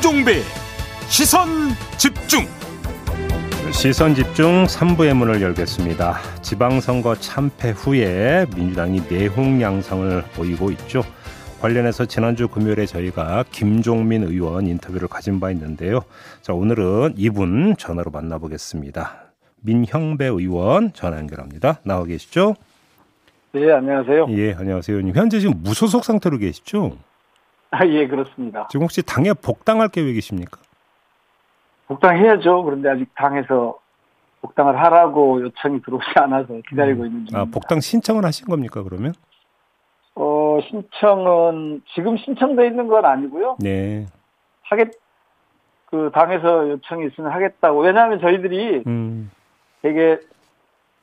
김종배 시선 집중 시선 집중 3부의 문을 열겠습니다. 지방선거 참패 후에 민주당이 내홍 양상을 보이고 있죠. 관련해서 지난주 금요일에 저희가 김종민 의원 인터뷰를 가진 바 있는데요. 자, 오늘은 이분 전화로 만나보겠습니다. 민형배 의원 전화 연결합니다. 나와 계시죠? 네, 안녕하세요. 예, 안녕하세요. 현재 지금 무소속 상태로 계시죠? 아, 예, 그렇습니다. 지금 혹시 당에 복당할 계획이십니까? 복당해야죠. 그런데 아직 당에서 복당을 하라고 요청이 들어오지 않아서 기다리고 있는 중입니다. 아, 복당 신청을 하신 겁니까, 그러면? 어, 신청은 지금 신청돼 있는 건 아니고요. 네. 하겠 그 당에서 요청이 있으면 하겠다고. 왜냐하면 저희들이 음. 되게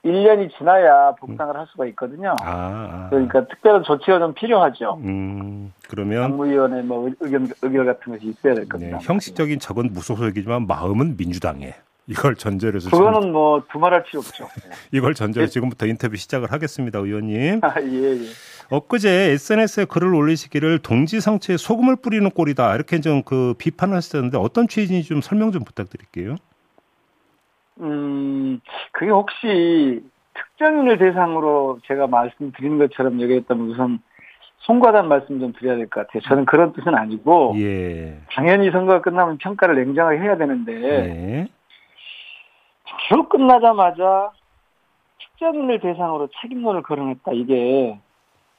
1년이 지나야 복당을 할 수가 있거든요. 아, 아. 그러니까 특별한 조치가 좀 필요하죠. 음, 그러면 당무위원회 뭐 의견 의견 같은 것이 있어야 될 네, 겁니다. 형식적인 적은 무소속이지만 마음은 민주당에 이걸 전제로 해서 그거는 뭐 두말할 필요 없죠. 네. 이걸 전제로 예. 지금부터 인터뷰 시작을 하겠습니다, 의원님. 아, 예, 예. 엊그제 SNS에 글을 올리시기를 동지 상처에 소금을 뿌리는 꼴이다 이렇게 좀 그 비판을 하셨는데 어떤 취지인지 좀 설명 좀 부탁드릴게요. 음, 그게 혹시 특정인을 대상으로 제가 말씀드린 것처럼 여기했다면 우선 송과단 말씀 좀 드려야 될 것 같아요. 저는 그런 뜻은 아니고 예. 당연히 선거가 끝나면 평가를 냉정하게 해야 되는데 네. 바로 끝나자마자 특정인을 대상으로 책임론을 거론했다. 이게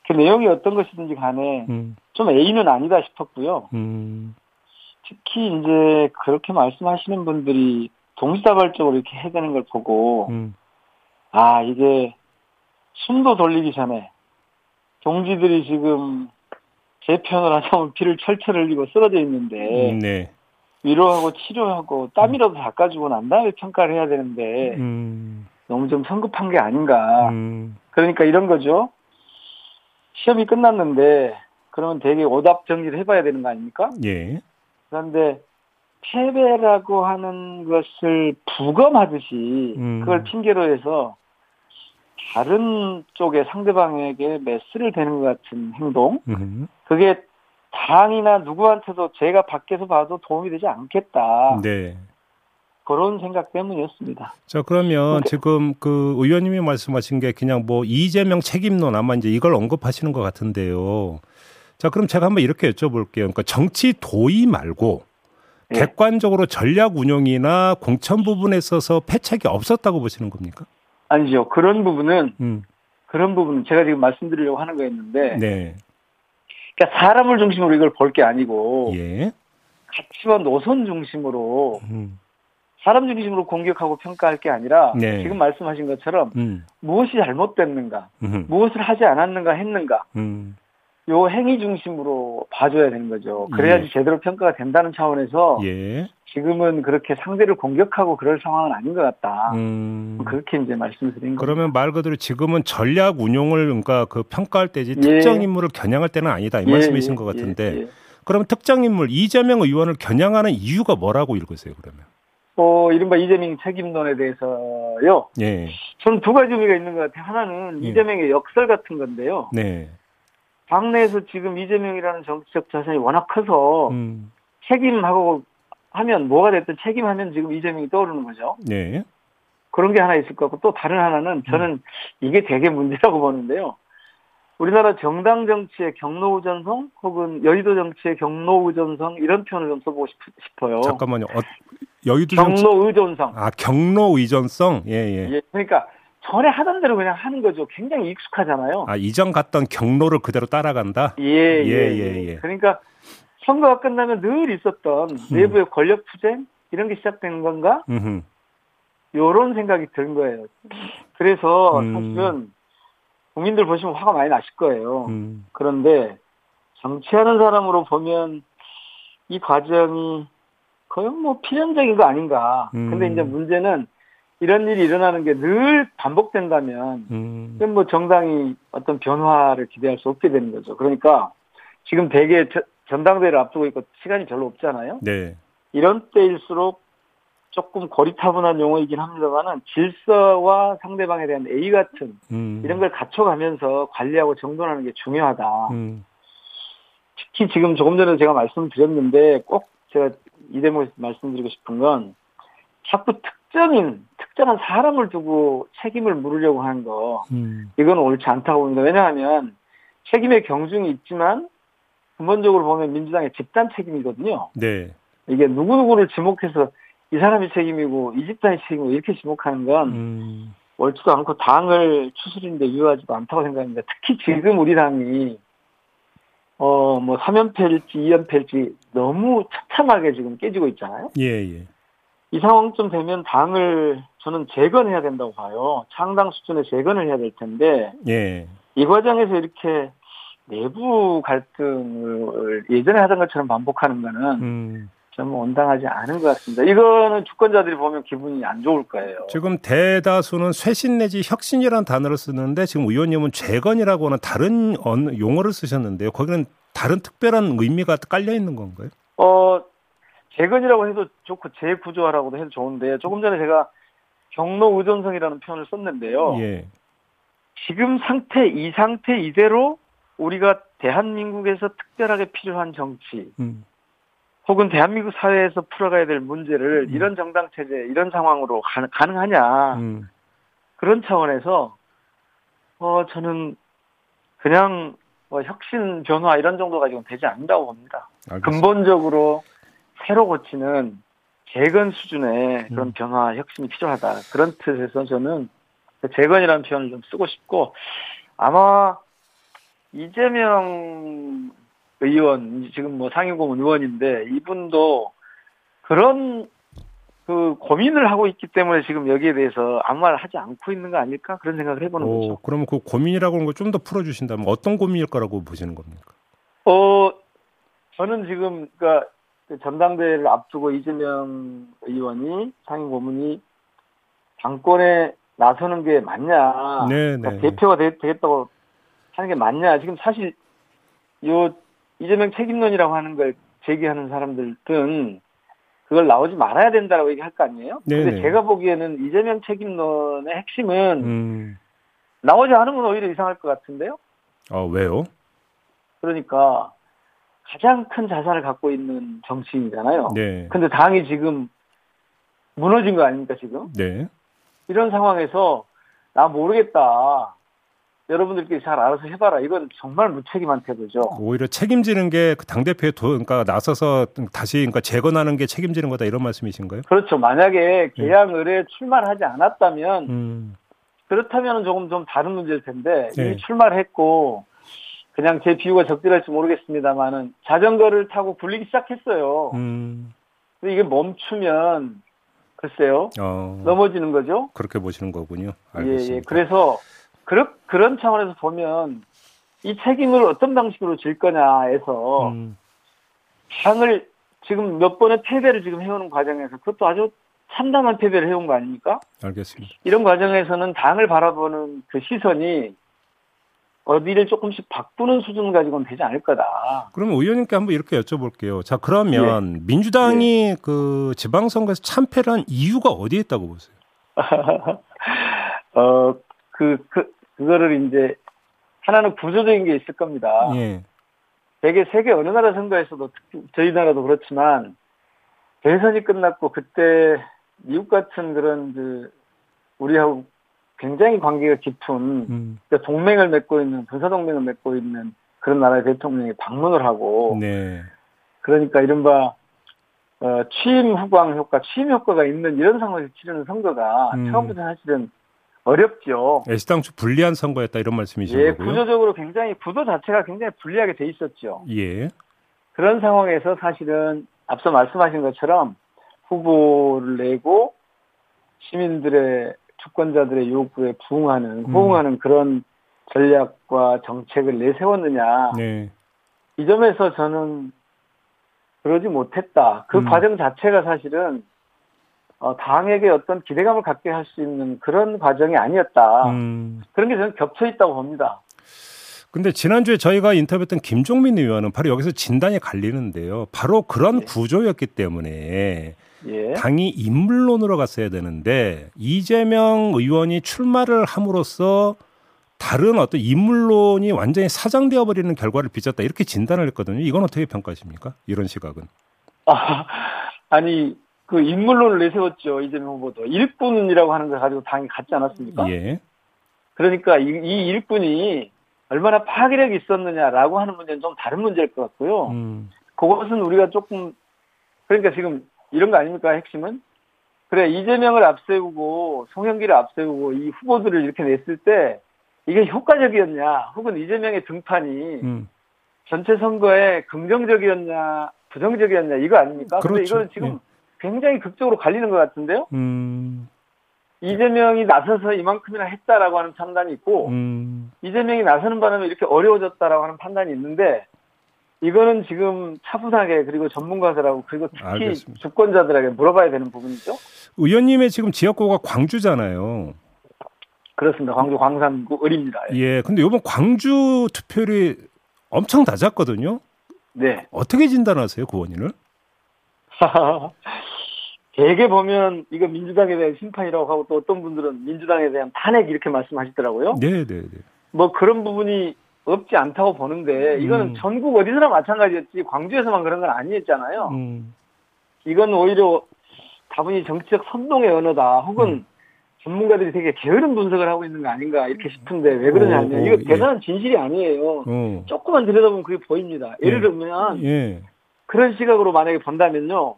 그 내용이 어떤 것이든지 간에 음, 좀 A는 아니다 싶었고요. 음, 특히 이제 그렇게 말씀하시는 분들이 동시다발적으로 이렇게 해대는 걸 보고 음, 아, 이게 숨도 돌리기 전에 동지들이 지금 제 표현을 하자면 피를 철철 흘리고 쓰러져 있는데 음, 네. 위로하고 치료하고 땀이라도 닦아주고 난 다음에 평가를 해야 되는데 음, 너무 좀 성급한 게 아닌가. 음, 그러니까 이런 거죠. 시험이 끝났는데 그러면 되게 오답 정리를 해봐야 되는 거 아닙니까? 예. 그런데 패배라고 하는 것을 부검하듯이 음. 그걸 핑계로 해서 다른 쪽에 상대방에게 메스를 대는 것 같은 행동 음, 그게 당이나 누구한테도 제가 밖에서 봐도 도움이 되지 않겠다 네. 그런 생각 때문이었습니다. 자 그러면 네. 지금 그 의원님이 말씀하신 게 그냥 뭐 이재명 책임론 아마 이제 이걸 언급하시는 것 같은데요. 자 그럼 제가 한번 이렇게 여쭤볼게요. 그러니까 정치 도의 말고 네. 객관적으로 전략 운영이나 공천 부분에 있어서 패착이 없었다고 보시는 겁니까? 아니죠. 그런 부분은 음, 그런 부분은 제가 지금 말씀드리려고 하는 거였는데 네, 그러니까 사람을 중심으로 이걸 볼 게 아니고 예, 가치와 노선 중심으로 음, 사람 중심으로 공격하고 평가할 게 아니라 네. 지금 말씀하신 것처럼 음, 무엇이 잘못됐는가, 음, 무엇을 하지 않았는가 했는가, 음, 요 행위 중심으로 봐줘야 되는 거죠. 그래야지 예. 제대로 평가가 된다는 차원에서 예, 지금은 그렇게 상대를 공격하고 그럴 상황은 아닌 것 같다. 음. 그렇게 이제 말씀드린 거죠. 그러면 말 그대로 지금은 전략 운용을 그러니까 그 평가할 때지 예. 특정 인물을 겨냥할 때는 아니다 이 예, 말씀이신 예, 것 같은데 예, 예. 그러면 특정 인물 이재명 의원을 겨냥하는 이유가 뭐라고 읽으세요 그러면? 어, 이른바 이재명 책임론에 대해서요. 예, 저는 두 가지 의미가 있는 것 같아요. 하나는 예. 이재명의 역설 같은 건데요. 네, 당내에서 지금 이재명이라는 정치적 자산이 워낙 커서 음, 책임하고 하면 뭐가 됐든 책임하면 지금 이재명이 떠오르는 거죠. 네, 그런 게 하나 있을 것 같고 또 다른 하나는 저는 이게 되게 문제라고 보는데요. 우리나라 정당 정치의 경로우전성 혹은 여의도 정치의 경로우전성 이런 표현을 좀 써보고 싶, 싶어요. 잠깐만요. 어, 여의도 정치- 경로의존성. 아 경로 의존성, 예, 예. 예, 그러니까 전에 하던 대로 그냥 하는 거죠. 굉장히 익숙하잖아요. 아 이전 갔던 경로를 그대로 따라간다. 예, 예, 예, 예, 예, 예. 그러니까 선거가 끝나면 늘 있었던 음. 내부의 권력 투쟁 이런 게 시작되는 건가? 음, 요런 생각이 든 거예요. 그래서 음. 사실은 국민들 보시면 화가 많이 나실 거예요. 음, 그런데 정치하는 사람으로 보면 이 과정이 거의 뭐 필연적인 거 아닌가. 음. 근데 이제 문제는 이런 일이 일어나는 게 늘 반복된다면 음, 뭐 정당이 어떤 변화를 기대할 수 없게 되는 거죠. 그러니까 지금 대개 저- 전당대회를 앞두고 있고 시간이 별로 없잖아요. 네, 이런 때일수록 조금 고리타분한 용어이긴 합니다만은 질서와 상대방에 대한 A 같은 음, 이런 걸 갖춰가면서 관리하고 정돈하는 게 중요하다. 음, 특히 지금 조금 전에 제가 말씀드렸는데 꼭 제가 이 대목에서 말씀드리고 싶은 건 자꾸 특정인, 특정한 사람을 두고 책임을 물으려고 하는 거, 음. 이건 옳지 않다고 봅니다. 왜냐하면 책임의 경중이 있지만 근본적으로 보면 민주당의 집단 책임이거든요. 네. 이게 누구누구를 지목해서 이 사람이 책임이고 이 집단이 책임이고 이렇게 지목하는 건 음. 옳지도 않고 당을 추스리는데 유효하지도 않다고 생각합니다. 특히 지금 우리 당이 어, 뭐, 3연패일지 2연패일지 너무 처참하게 지금 깨지고 있잖아요. 예, 예. 이 상황쯤 되면 당을 저는 재건해야 된다고 봐요. 창당 수준의 재건을 해야 될 텐데. 예. 이 과정에서 이렇게 내부 갈등을 예전에 하던 것처럼 반복하는 거는 음. 좀 온당하지 않은 것 같습니다. 이거는 주권자들이 보면 기분이 안 좋을 거예요. 지금 대다수는 쇄신 내지 혁신이라는 단어를 쓰는데 지금 의원님은 재건이라고 하는 다른 용어를 쓰셨는데요. 거기는 다른 특별한 의미가 깔려 있는 건가요? 어, 재건이라고 해도 좋고 재구조화라고도 해도 좋은데 조금 전에 제가 경로 의존성이라는 표현을 썼는데요. 예. 지금 상태 이 상태 이대로 우리가 대한민국에서 특별하게 필요한 정치 음. 혹은 대한민국 사회에서 풀어가야 될 문제를 음. 이런 정당 체제, 이런 상황으로 가, 능하냐 음. 그런 차원에서 어 저는 그냥 뭐 혁신 변화 이런 정도 가지고는 되지 않는다고 봅니다. 알겠습니다. 근본적으로 새로 고치는 재건 수준의 그런 음. 변화, 혁신이 필요하다. 그런 뜻에서 저는 재건이라는 표현을 좀 쓰고 싶고 아마 이재명 의원 지금 뭐 상임고문 의원인데 이분도 그런 그 고민을 하고 있기 때문에 지금 여기에 대해서 아무 말 하지 않고 있는 거 아닐까 그런 생각을 해보는 오, 거죠. 그러면 그 고민이라고 하는 걸 좀 더 풀어주신다면 어떤 고민일 거라고 보시는 겁니까? 어 저는 지금 그러니까 전당대회를 앞두고 이재명 의원이 상임 고문이 당권에 나서는 게 맞냐, 네, 그러니까 네. 대표가 되, 겠다고 하는 게 맞냐. 지금 사실 요 이재명 책임론이라고 하는 걸 제기하는 사람들은 그걸 나오지 말아야 된다라고 얘기할 거 아니에요? 네네. 근데 제가 보기에는 이재명 책임론의 핵심은 음. 나오지 않으면 오히려 이상할 것 같은데요? 아, 왜요? 그러니까 가장 큰 자산을 갖고 있는 정치인이잖아요. 네. 근데 당이 지금 무너진 거 아닙니까, 지금? 네. 이런 상황에서 나 모르겠다. 여러분들끼리 잘 알아서 해봐라. 이건 정말 무책임한 태도죠. 오히려 책임지는 게그 당대표에 도, 그러니까 나서서 다시 그러니까 재건하는 게 책임지는 거다 이런 말씀이신가요? 그렇죠. 만약에 계약 의뢰 출마를 하지 않았다면 음. 그렇다면 조금 좀 다른 문제일 텐데 네. 이미 출마를 했고 그냥 제 비유가 적절할지 모르겠습니다만은 자전거를 타고 굴리기 시작했어요. 음. 근데 이게 멈추면 글쎄요 어. 넘어지는 거죠. 그렇게 보시는 거군요. 알겠습니다. 예, 예. 그래서 그런 그런 차원에서 보면 이 책임을 어떤 방식으로 질 거냐에서 음. 당을 지금 몇 번의 패배를 지금 해오는 과정에서 그것도 아주 참담한 패배를 해온 거 아닙니까? 알겠습니다. 이런 과정에서는 당을 바라보는 그 시선이 어디를 조금씩 바꾸는 수준 가지고는 되지 않을 거다. 그러면 의원님께 한번 이렇게 여쭤볼게요. 자, 그러면 네. 민주당이 네. 그 지방선거에서 참패를 한 이유가 어디에 있다고 보세요? 어, 그, 그, 그거를 이제 하나는 구조적인 게 있을 겁니다. 예. 되게 세계 어느 나라 선거에서도 저희 나라도 그렇지만 대선이 끝났고 그때 미국 같은 그런 그 우리하고 굉장히 관계가 깊은 음. 그러니까 동맹을 맺고 있는 군사 동맹을 맺고 있는 그런 나라의 대통령이 방문을 하고 네. 그러니까 이른바 어, 취임 후광 효과, 취임 효과가 있는 이런 상황에서 치르는 선거가 음. 처음부터 사실은 어렵죠. 애시당초 불리한 선거였다 이런 말씀이신 예, 거고요. 구조적으로 굉장히 구도 자체가 굉장히 불리하게 돼 있었죠. 예. 그런 상황에서 사실은 앞서 말씀하신 것처럼 후보를 내고 시민들의 주권자들의 요구에 부응하는 음. 호응하는 그런 전략과 정책을 내세웠느냐. 네. 이 점에서 저는 그러지 못했다. 그 음. 과정 자체가 사실은 어, 당에게 어떤 기대감을 갖게 할 수 있는 그런 과정이 아니었다. 음. 그런 게 저는 겹쳐 있다고 봅니다. 근데 지난주에 저희가 인터뷰했던 김종민 의원은 바로 여기서 진단이 갈리는데요. 바로 그런 네. 구조였기 때문에 예. 당이 인물론으로 갔어야 되는데 이재명 의원이 출마를 함으로써 다른 어떤 인물론이 완전히 사장되어 버리는 결과를 빚었다 이렇게 진단을 했거든요. 이건 어떻게 평가하십니까? 이런 시각은? 아, 아니 그 인물론을 내세웠죠 이재명 후보도 일꾼이라고 하는 걸 가지고 당이 갖지 않았습니까? 예. 그러니까 이, 이 일꾼이 얼마나 파괴력이 있었느냐라고 하는 문제는 좀 다른 문제일 것 같고요. 음. 그것은 우리가 조금 그러니까 지금 이런 거 아닙니까 핵심은? 그래 이재명을 앞세우고 송영기를 앞세우고 이 후보들을 이렇게 냈을 때 이게 효과적이었냐 혹은 이재명의 등판이 음. 전체 선거에 긍정적이었냐 부정적이었냐 이거 아닙니까? 근데 그렇죠. 이거는 지금 굉장히 극적으로 갈리는 것 같은데요. 음. 이재명이 나서서 이만큼이나 했다라고 하는 판단이 있고 음. 이재명이 나서는 바람에 이렇게 어려워졌다라고 하는 판단이 있는데 이거는 지금 차분하게 그리고 전문가들하고 그리고 특히 알겠습니다. 주권자들에게 물어봐야 되는 부분이죠. 의원님의 지금 지역구가 광주잖아요. 그렇습니다. 광주 광산구 을입니다. 예. 예. 근데 이번 광주 투표율이 엄청 낮았거든요. 네. 어떻게 진단하세요, 그 원인을? 대개 보면 이거 민주당에 대한 심판이라고 하고 또 어떤 분들은 민주당에 대한 탄핵 이렇게 말씀하시더라고요. 네, 네, 네. 뭐 그런 부분이 없지 않다고 보는데 이거는 음. 전국 어디서나 마찬가지였지 광주에서만 그런 건 아니었잖아요. 음. 이건 오히려 다분히 정치적 선동의 언어다. 혹은 음. 전문가들이 되게 게으른 분석을 하고 있는 거 아닌가 이렇게 싶은데 왜 그러냐면 오, 오, 이거 예. 대단한 진실이 아니에요. 어. 조금만 들여다보면 그게 보입니다. 예를 예. 들면 예. 그런 시각으로 만약에 본다면요.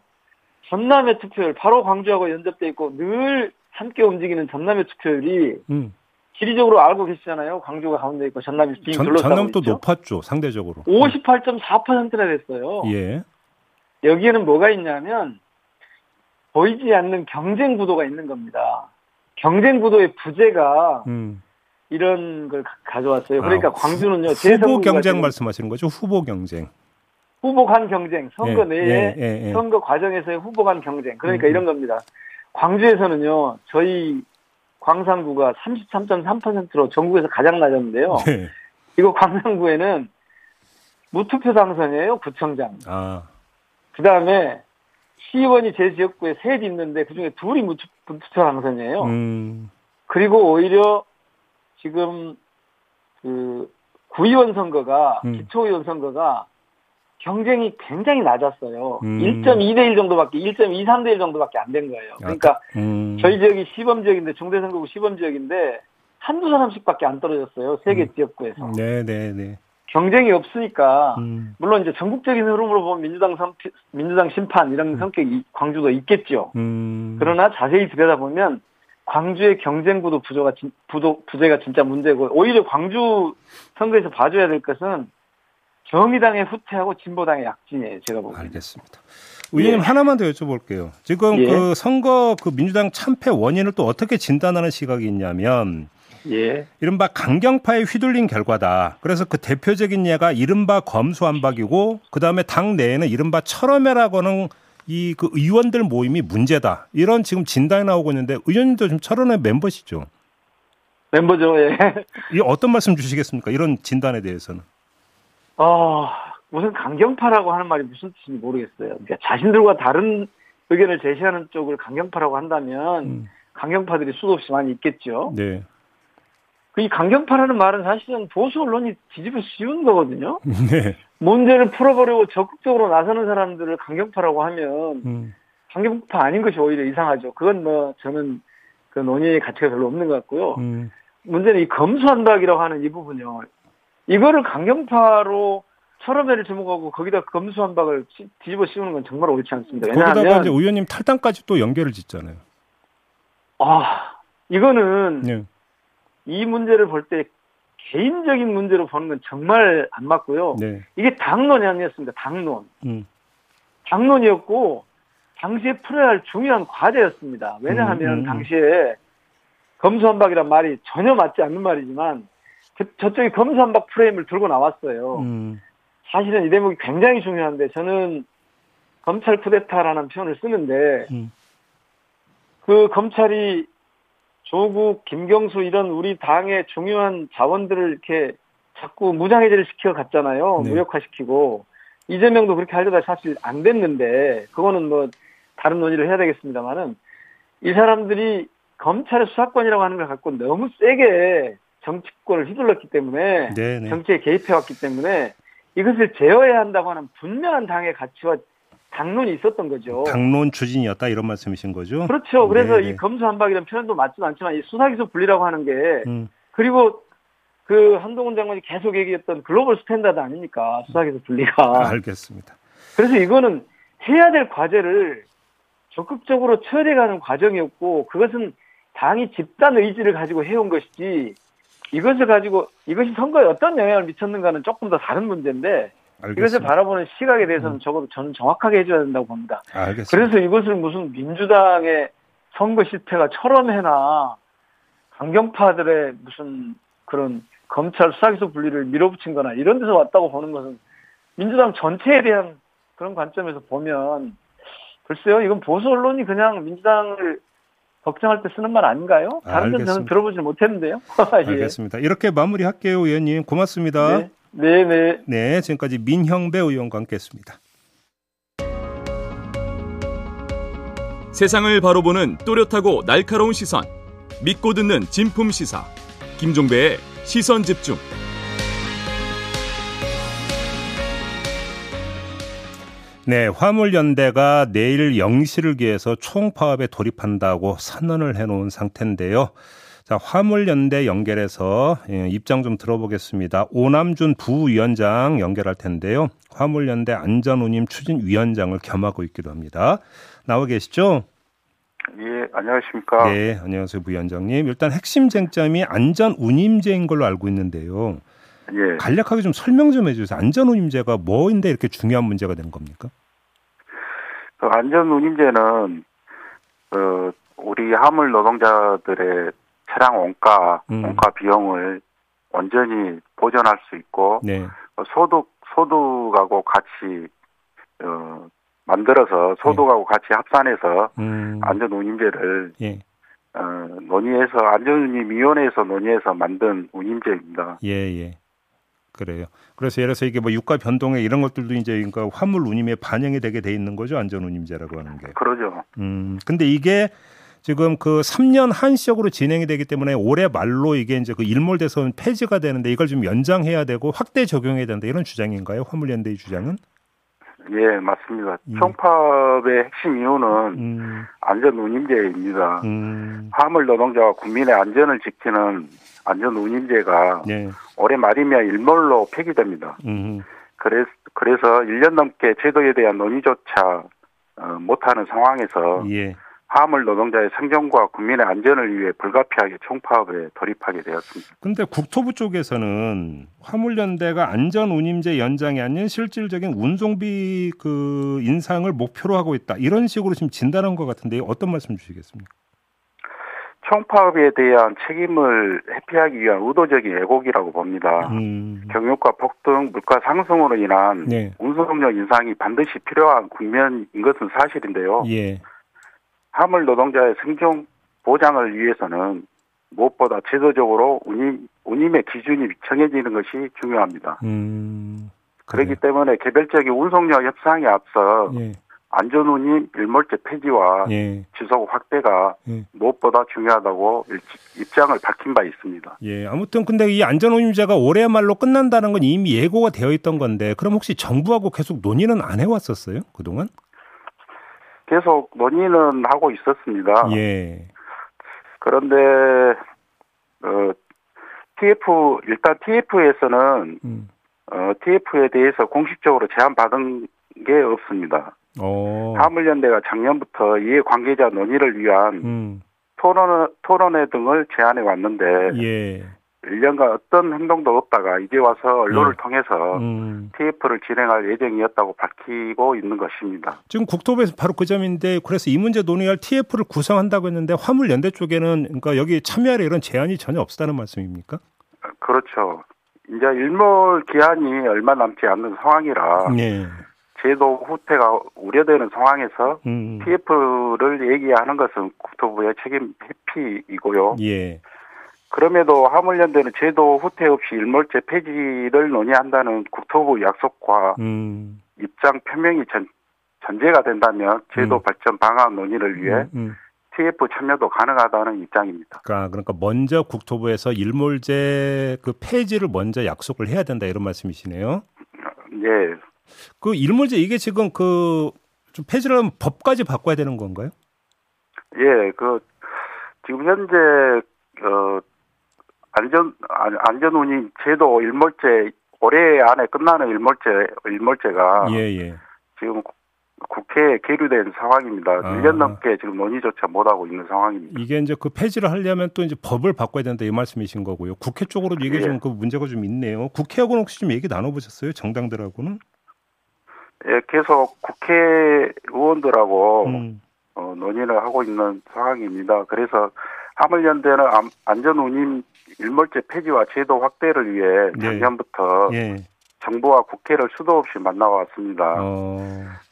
전남의 투표율 바로 광주하고 연접돼 있고 늘 함께 움직이는 전남의 투표율이 음. 지리적으로 알고 계시잖아요. 광주가 가운데 있고 전남이 빙 전, 전남도 있죠. 높았죠, 상대적으로. 58.4%나 됐어요. 예. 여기에는 뭐가 있냐면 보이지 않는 경쟁 구도가 있는 겁니다. 경쟁 구도의 부재가 음. 이런 걸 가- 가져왔어요. 그러니까 아, 광주는요. 후보 제3국가 경쟁 지금 말씀하시는 거죠? 후보 경쟁. 후보 간 경쟁, 선거 예, 내에 예, 예, 예. 선거 과정에서의 후보 간 경쟁. 그러니까 음. 이런 겁니다. 광주에서는요. 저희 광산구가 33.3%로 전국에서 가장 낮았는데요. 네. 이거 광산구에는 무투표 당선이에요. 구청장. 아. 그 다음에 시의원이 제 지역구에 셋 있는데 그 중에 둘이 무투, 무투표 당선이에요. 음. 그리고 오히려 지금 그 구의원 선거가 음. 기초의원 선거가 경쟁이 굉장히 낮았어요. 음. 1.2대 1 정도밖에 1.23대 1 정도밖에 안 된 거예요. 그러니까 음. 저희 지역이 시범 지역인데 중대선거구 시범 지역인데 한두 사람씩밖에 안 떨어졌어요. 세개 음. 지역구에서. 네, 네, 네. 경쟁이 없으니까 음. 물론 이제 전국적인 흐름으로 보면 민주당 선, 민주당 심판 이런 성격이 광주도 있겠죠. 음. 그러나 자세히 들여다보면 광주의 경쟁 구도 부조가 진- 부도 부재가 진짜 문제고 오히려 광주 선거에서 봐줘야 될 것은 정의당의 후퇴하고 진보당의 약진이에요. 제가 보기에. 알겠습니다. 의원님 예. 하나만 더 여쭤볼게요. 지금 예. 그 선거 그 민주당 참패 원인을 또 어떻게 진단하는 시각이 있냐면 예. 이른바 강경파에 휘둘린 결과다. 그래서 그 대표적인 예가 이른바 검수안박이고 그 다음에 당 내에는 이른바 철험회라고는 이 그 의원들 모임이 문제다. 이런 지금 진단이 나오고 있는데 의원님도 지금 철원회 멤버시죠. 멤버죠. 예. 이 어떤 말씀 주시겠습니까? 이런 진단에 대해서는. 어, 무슨 강경파라고 하는 말이 무슨 뜻인지 모르겠어요. 그러니까 자신들과 다른 의견을 제시하는 쪽을 강경파라고 한다면 음, 강경파들이 수도 없이 많이 있겠죠. 네. 그이 강경파라는 말은 사실은 보수 언론이 뒤집어 씌운 거거든요. 네. 문제를 풀어보려고 적극적으로 나서는 사람들을 강경파라고 하면 음, 강경파 아닌 것이 오히려 이상하죠. 그건 뭐 저는 그 논의의 가치가 별로 없는 것 같고요. 음. 문제는 이 검수한박이라고 하는 이 부분요. 이거를 강경파로 철험회를 주목하고 거기다 검수한박을 치- 뒤집어 씌우는 건 정말 옳지 않습니다. 거기다가 왜냐하면 이제 의원님 탈당까지 또 연결을 짓잖아요. 아 이거는 네. 이 문제를 볼 때 개인적인 문제로 보는 건 정말 안 맞고요. 네. 이게 당론이 아니었습니다. 당론. 음. 당론이었고 당시에 풀어야 할 중요한 과제였습니다. 왜냐하면 음, 음. 당시에 검수한박이란 말이 전혀 맞지 않는 말이지만 그- 저쪽이 검수한박 프레임을 들고 나왔어요. 음. 사실은 이 대목이 굉장히 중요한데 저는 검찰 쿠데타라는 표현을 쓰는데 음. 그 검찰이 조국, 김경수 이런 우리 당의 중요한 자원들을 이렇게 자꾸 무장해제를 시켜 갔잖아요. 네. 무력화시키고 이재명도 그렇게 하려다 사실 안 됐는데 그거는 뭐 다른 논의를 해야 되겠습니다만은 이 사람들이 검찰의 수사권이라고 하는 걸 갖고 너무 세게 정치권을 휘둘렀기 때문에 네, 네. 정치에 개입해 왔기 때문에 이것을 제어해야 한다고 하는 분명한 당의 가치와 당론이 있었던 거죠. 당론 추진이었다 이런 말씀이신 거죠? 그렇죠. 그래서 네네. 이 검수완박이라는 표현도 맞지는 않지만 이 수사기소 분리라고 하는 게 음, 그리고 그 한동훈 장관이 계속 얘기했던 global standard 아닙니까? 수사기소 분리가. 알겠습니다. 그래서 이거는 해야 될 과제를 적극적으로 처리해가는 과정이었고 그것은 당이 집단 의지를 가지고 해온 것이지 이것을 가지고 이것이 선거에 어떤 영향을 미쳤는가는 조금 더 다른 문제인데 이것을 알겠습니다. 음. 바라보는 시각에 대해서는 적어도 저는 정확하게 해줘야 된다고 봅니다. 알겠습니다. 그래서 이것을 무슨 민주당의 선거 실패가 철험해나 강경파들의 무슨 그런 검찰 수사기소 분리를 밀어붙인 거나 이런 데서 왔다고 보는 것은 민주당 전체에 대한 그런 관점에서 보면 글쎄요 이건 보수 언론이 그냥 민주당을 걱정할 때 쓰는 말 아닌가요? 다른 데는 저는 알겠습니다. 들어보지 못했는데요. 예. 알겠습니다. 이렇게 마무리할게요, 의원님. 고맙습니다. 네, 네, 네. 네, 지금까지 민형배 의원과 함께했습니다. 세상을 바로 보는 또렷하고 날카로운 시선. 믿고 듣는 진품 시사. 김종배의 시선 집중. 네, 화물연대가 내일 0시를 기해서 총파업에 돌입한다고 선언을 해놓은 상태인데요. 자, 화물연대 연결해서 예, 입장 좀 들어보겠습니다. 오남준 부위원장 연결할 텐데요. 화물연대 안전운임 추진위원장을 겸하고 있기도 합니다. 나와 계시죠? 예, 안녕하십니까. 네, 안녕하세요, 부위원장님. 일단 핵심 쟁점이 안전운임제인 걸로 알고 있는데요. 예, 간략하게 좀 설명 좀 해주세요. 안전운임제가 뭐인데 이렇게 중요한 문제가 된 겁니까? 그 안전운임제는 어, 우리 화물 노동자들의 차량 원가, 음. 원가 비용을 완전히 보전할 수 있고 네. 어, 소득 소득하고 같이 어, 만들어서 소득하고 같이 합산해서 음, 안전운임제를 예, 어, 논의해서 안전운임위원회에서 논의해서 만든 운임제입니다. 예, 예. 그래요. 그래서 예를 들어서 이게 뭐 유가 변동에 이런 것들도 이제 그러니까 화물 운임에 반영이 되게 돼 있는 거죠. 안전 운임제라고 하는 게. 그러죠. 음, 근데 이게 지금 그 3년 한시적으로 진행이 되기 때문에 올해 말로 이게 이제 그 일몰돼서 폐지가 되는데 이걸 좀 연장해야 되고 확대 적용해야 된다 이런 주장인가요? 화물연대의 주장은? 예, 맞습니다. 음. 총파업의 핵심 이유는 음, 안전 운임제입니다. 음, 화물 노동자와 국민의 안전을 지키는 안전운임제가 예, 올해 말이면 일몰로 폐기됩니다. 음, 그래서, 그래서 1년 넘게 제도에 대한 논의조차 어, 못하는 상황에서 예. 화물 노동자의 생존과 국민의 안전을 위해 불가피하게 총파업에 돌입하게 되었습니다. 근데 국토부 쪽에서는 화물연대가 안전운임제 연장이 아닌 실질적인 운송비 그 인상을 목표로 하고 있다 이런 식으로 지금 진단한 것 같은데 어떤 말씀 주시겠습니까? 총파업에 대한 책임을 회피하기 위한 의도적인 왜곡이라고 봅니다. 음, 경유가 폭등, 물가 상승으로 인한 네, 운송력 인상이 반드시 필요한 국면인 것은 사실인데요. 예, 화물 노동자의 생존 보장을 위해서는 무엇보다 제도적으로 운임, 운임의 기준이 정해지는 것이 중요합니다. 음, 그렇기 때문에 개별적인 운송력 협상에 앞서 예, 안전운임 일몰제 폐지와 예, 지속 확대가 예. 무엇보다 중요하다고 일- 입장을 밝힌 바 있습니다. 예. 아무튼 근데 이 안전운임제가 올해 말로 끝난다는 건 이미 예고가 되어 있던 건데 그럼 혹시 정부하고 계속 논의는 안 해왔었어요 그동안? 계속 논의는 하고 있었습니다. 예, 그런데 어, TF 일단 TF에서는 음, 어, TF에 대해서 공식적으로 제안 받은 게 없습니다. 어, 화물연대가 작년부터 이해 관계자 논의를 위한 음, 토론, 토론회 등을 제안해 왔는데 예, 1년간 어떤 행동도 없다가 이제 와서 언론을 예. 통해서 음. TF를 진행할 예정이었다고 밝히고 있는 것입니다. 지금 국토부에서 바로 그 점인데 그래서 이 문제 논의할 TF를 구성한다고 했는데 화물연대 쪽에는 그러니까 여기 참여할 이런 제한이 전혀 없다는 말씀입니까? 그렇죠. 이제 일몰 기한이 얼마 남지 않는 상황이라 네. 제도 후퇴가 우려되는 상황에서 음. TF를 얘기하는 것은 국토부의 책임 회피이고요. 예. 그럼에도 화물연대는 제도 후퇴 없이 일몰제 폐지를 논의한다는 국토부 약속과 음. 입장 표명이 전, 전제가 된다면 제도 음. 발전 방안 논의를 위해 음, 음. TF 참여도 가능하다는 입장입니다. 그러니까 그러니까 먼저 국토부에서 일몰제 그 폐지를 먼저 약속을 해야 된다 이런 말씀이시네요. 예, 그 일몰제 이게 지금 그 좀 폐지를 하면 법까지 바꿔야 되는 건가요? 예, 그 지금 현재 어 안전 안전 운임 제도 일몰제 올해 안에 끝나는 일몰제 일몰제가 예, 예. 지금 국회에 계류된 상황입니다. 아. 1년 넘게 지금 논의조차 못 하고 있는 상황입니다. 이게 이제 그 폐지를 하려면 또 이제 법을 바꿔야 된다 이 말씀이신 거고요. 국회 쪽으로도 이게 예. 좀그 문제가 좀 있네요. 국회하고는 혹시 좀 얘기 나눠보셨어요? 정당들하고는? 예, 계속 국회의원들하고 음. 어, 논의를 하고 있는 상황입니다. 그래서 하물연대는 안- 안전운임 일몰제 폐지와 제도 확대를 위해 네. 작년부터 예. 정부와 국회를 수도 없이 만나왔습니다. 어.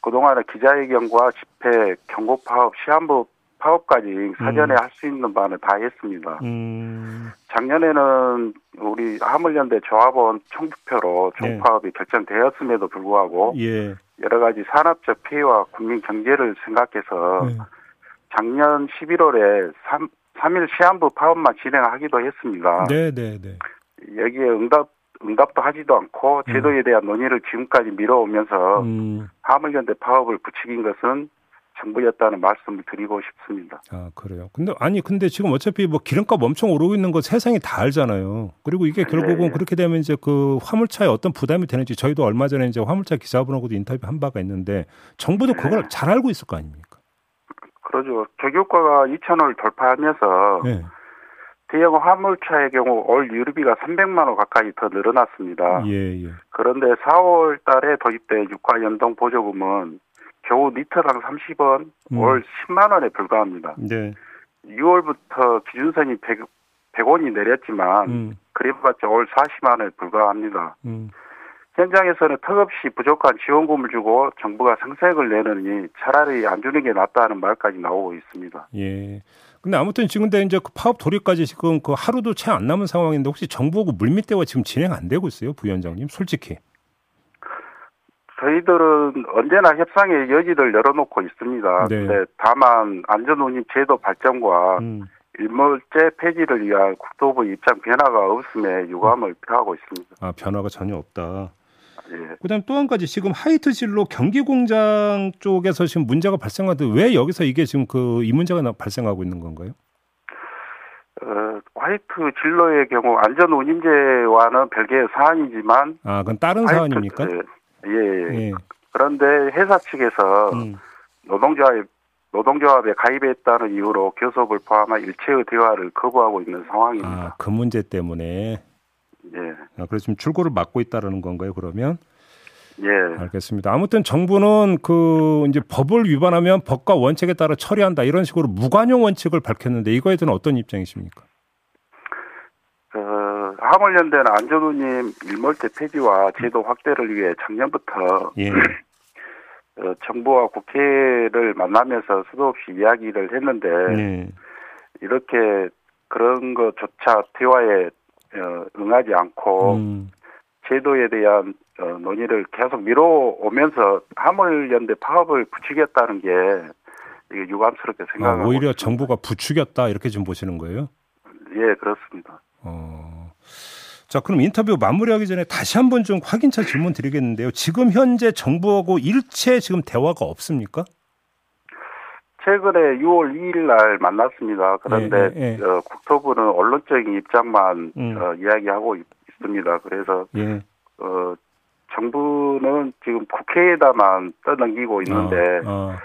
그동안에 기자회견과 집회, 경고 파업, 시한부 파업까지 사전에 음. 할수 있는 바는 다 했습니다. 음. 작년에는 우리 하물연대 조합원 총투표로 네. 총파업이 결정되었음에도 불구하고 예. 여러 가지 산업적 피해와 국민 경제를 생각해서 네. 작년 11월에 3, 3일 시한부 파업만 진행하기도 했습니다. 네, 네, 네. 여기에 응답 응답도 하지도 않고 제도에 대한 논의를 지금까지 미뤄오면서 음. 하물연대 파업을 부추긴 것은 정부였다는 말씀을 드리고 싶습니다. 아, 그래요. 근데 아니 근데 지금 어차피 뭐 기름값 엄청 오르고 있는 거 세상이 다 알잖아요. 그리고 이게 결국은 네. 그렇게 되면 이제 그 화물차에 어떤 부담이 되는지 저희도 얼마 전에 이제 화물차 기사분하고도 인터뷰 한 바가 있는데 정부도 그걸 잘 알고 있을 거 아닙니까? 그러죠. 조교과가 2천 원을 돌파하면서 네. 대형 화물차의 경우 올 유류비가 300만 원 가까이 더 늘어났습니다. 예, 예. 그런데 4월 달에 도입된 유가 연동 보조금은 겨우 리터당 30원, 음. 올 10만 원에 불과합니다. 네. 6월부터 기준선이 100, 100원이 내렸지만 음. 그래봤자 올 40만 원에 불과합니다. 음. 현장에서는 턱없이 부족한 지원금을 주고 정부가 상생을 내느니 차라리 안 주는 게 낫다는 말까지 나오고 있습니다. 예. 근데 아무튼 지금 이제 그 파업 돌입까지 지금 그 하루도 채 안 남은 상황인데 혹시 정부하고 물밑대화 지금 진행 안 되고 있어요, 부위원장님? 솔직히. 저희들은 언제나 협상의 여지를 열어놓고 있습니다. 네. 근데 다만 안전운임 제도 발전과 음. 일몰제 폐지를 위한 국토부 입장 변화가 없음에 유감을 표하고 있습니다. 아, 변화가 전혀 없다. 예. 그다음 또 한 가지 지금 하이트 진로 경기 공장 쪽에서 지금 문제가 발생하는데 왜 여기서 이게 지금 그 이 문제가 나- 발생하고 있는 건가요? 어, 화이트 진로의 경우 안전 운임제와는 별개의 사안이지만 아, 그건 다른 화이트- 사안입니까? 예, 예. 예. 그런데 회사 측에서 음. 노동조합 노동조합에 가입했다는 이유로 교섭을 포함한 일체의 대화를 거부하고 있는 상황입니다. 아, 그 문제 때문에 예, 아, 그래서 지금 출고를 막고 있다라는 건가요? 그러면 예, 알겠습니다. 아무튼 정부는 그 이제 법을 위반하면 법과 원칙에 따라 처리한다 이런 식으로 무관용 원칙을 밝혔는데 이거에 대한 어떤 입장이십니까? 그 하물연대는 안전우님 일몰제 폐지와 제도 확대를 위해 작년부터 예. 어, 정부와 국회를 만나면서 수도 없이 이야기를 했는데 네. 이렇게 그런 것조차 대화에 어, 응하지 않고 음. 제도에 대한 어, 논의를 계속 미뤄오면서 하물연대 파업을 부추겼다는 게 이게 유감스럽게 아, 생각하고 오히려 있습니다. 정부가 부추겼다 이렇게 좀 보시는 거예요? 예 그렇습니다. 어. 자, 그럼 인터뷰 마무리하기 전에 다시 한번 좀 확인차 질문 드리겠는데요. 지금 현재 정부하고 일체 지금 대화가 없습니까? 최근에 6월 2일 날 만났습니다. 그런데 예, 예, 예. 어, 국토부는 언론적인 입장만 음. 어, 이야기하고 있, 습니다 그래서 예. 어, 정부는 지금 국회에다만 떠넘기고 있는데 아,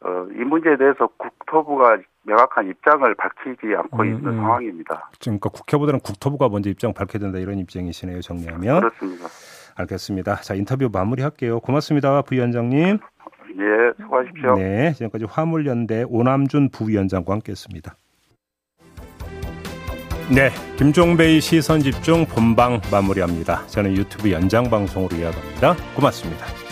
어, 이 문제에 대해서 국토부가 명확한 입장을 밝히지 않고 음, 있는 음. 상황입니다. 그러니까 국회보다는 국토부가 먼저 입장 밝혀야 된다 이런 입장이시네요. 정리하면. 그렇습니다. 알겠습니다. 자, 인터뷰 마무리할게요. 고맙습니다. 부위원장님. 예, 수고하십시오. 네, 지금까지 화물연대 오남준 부위원장과 함께했습니다. 네, 김종배의 시선 집중 본방 마무리합니다. 저는 유튜브 연장 방송으로 이어갑니다. 고맙습니다.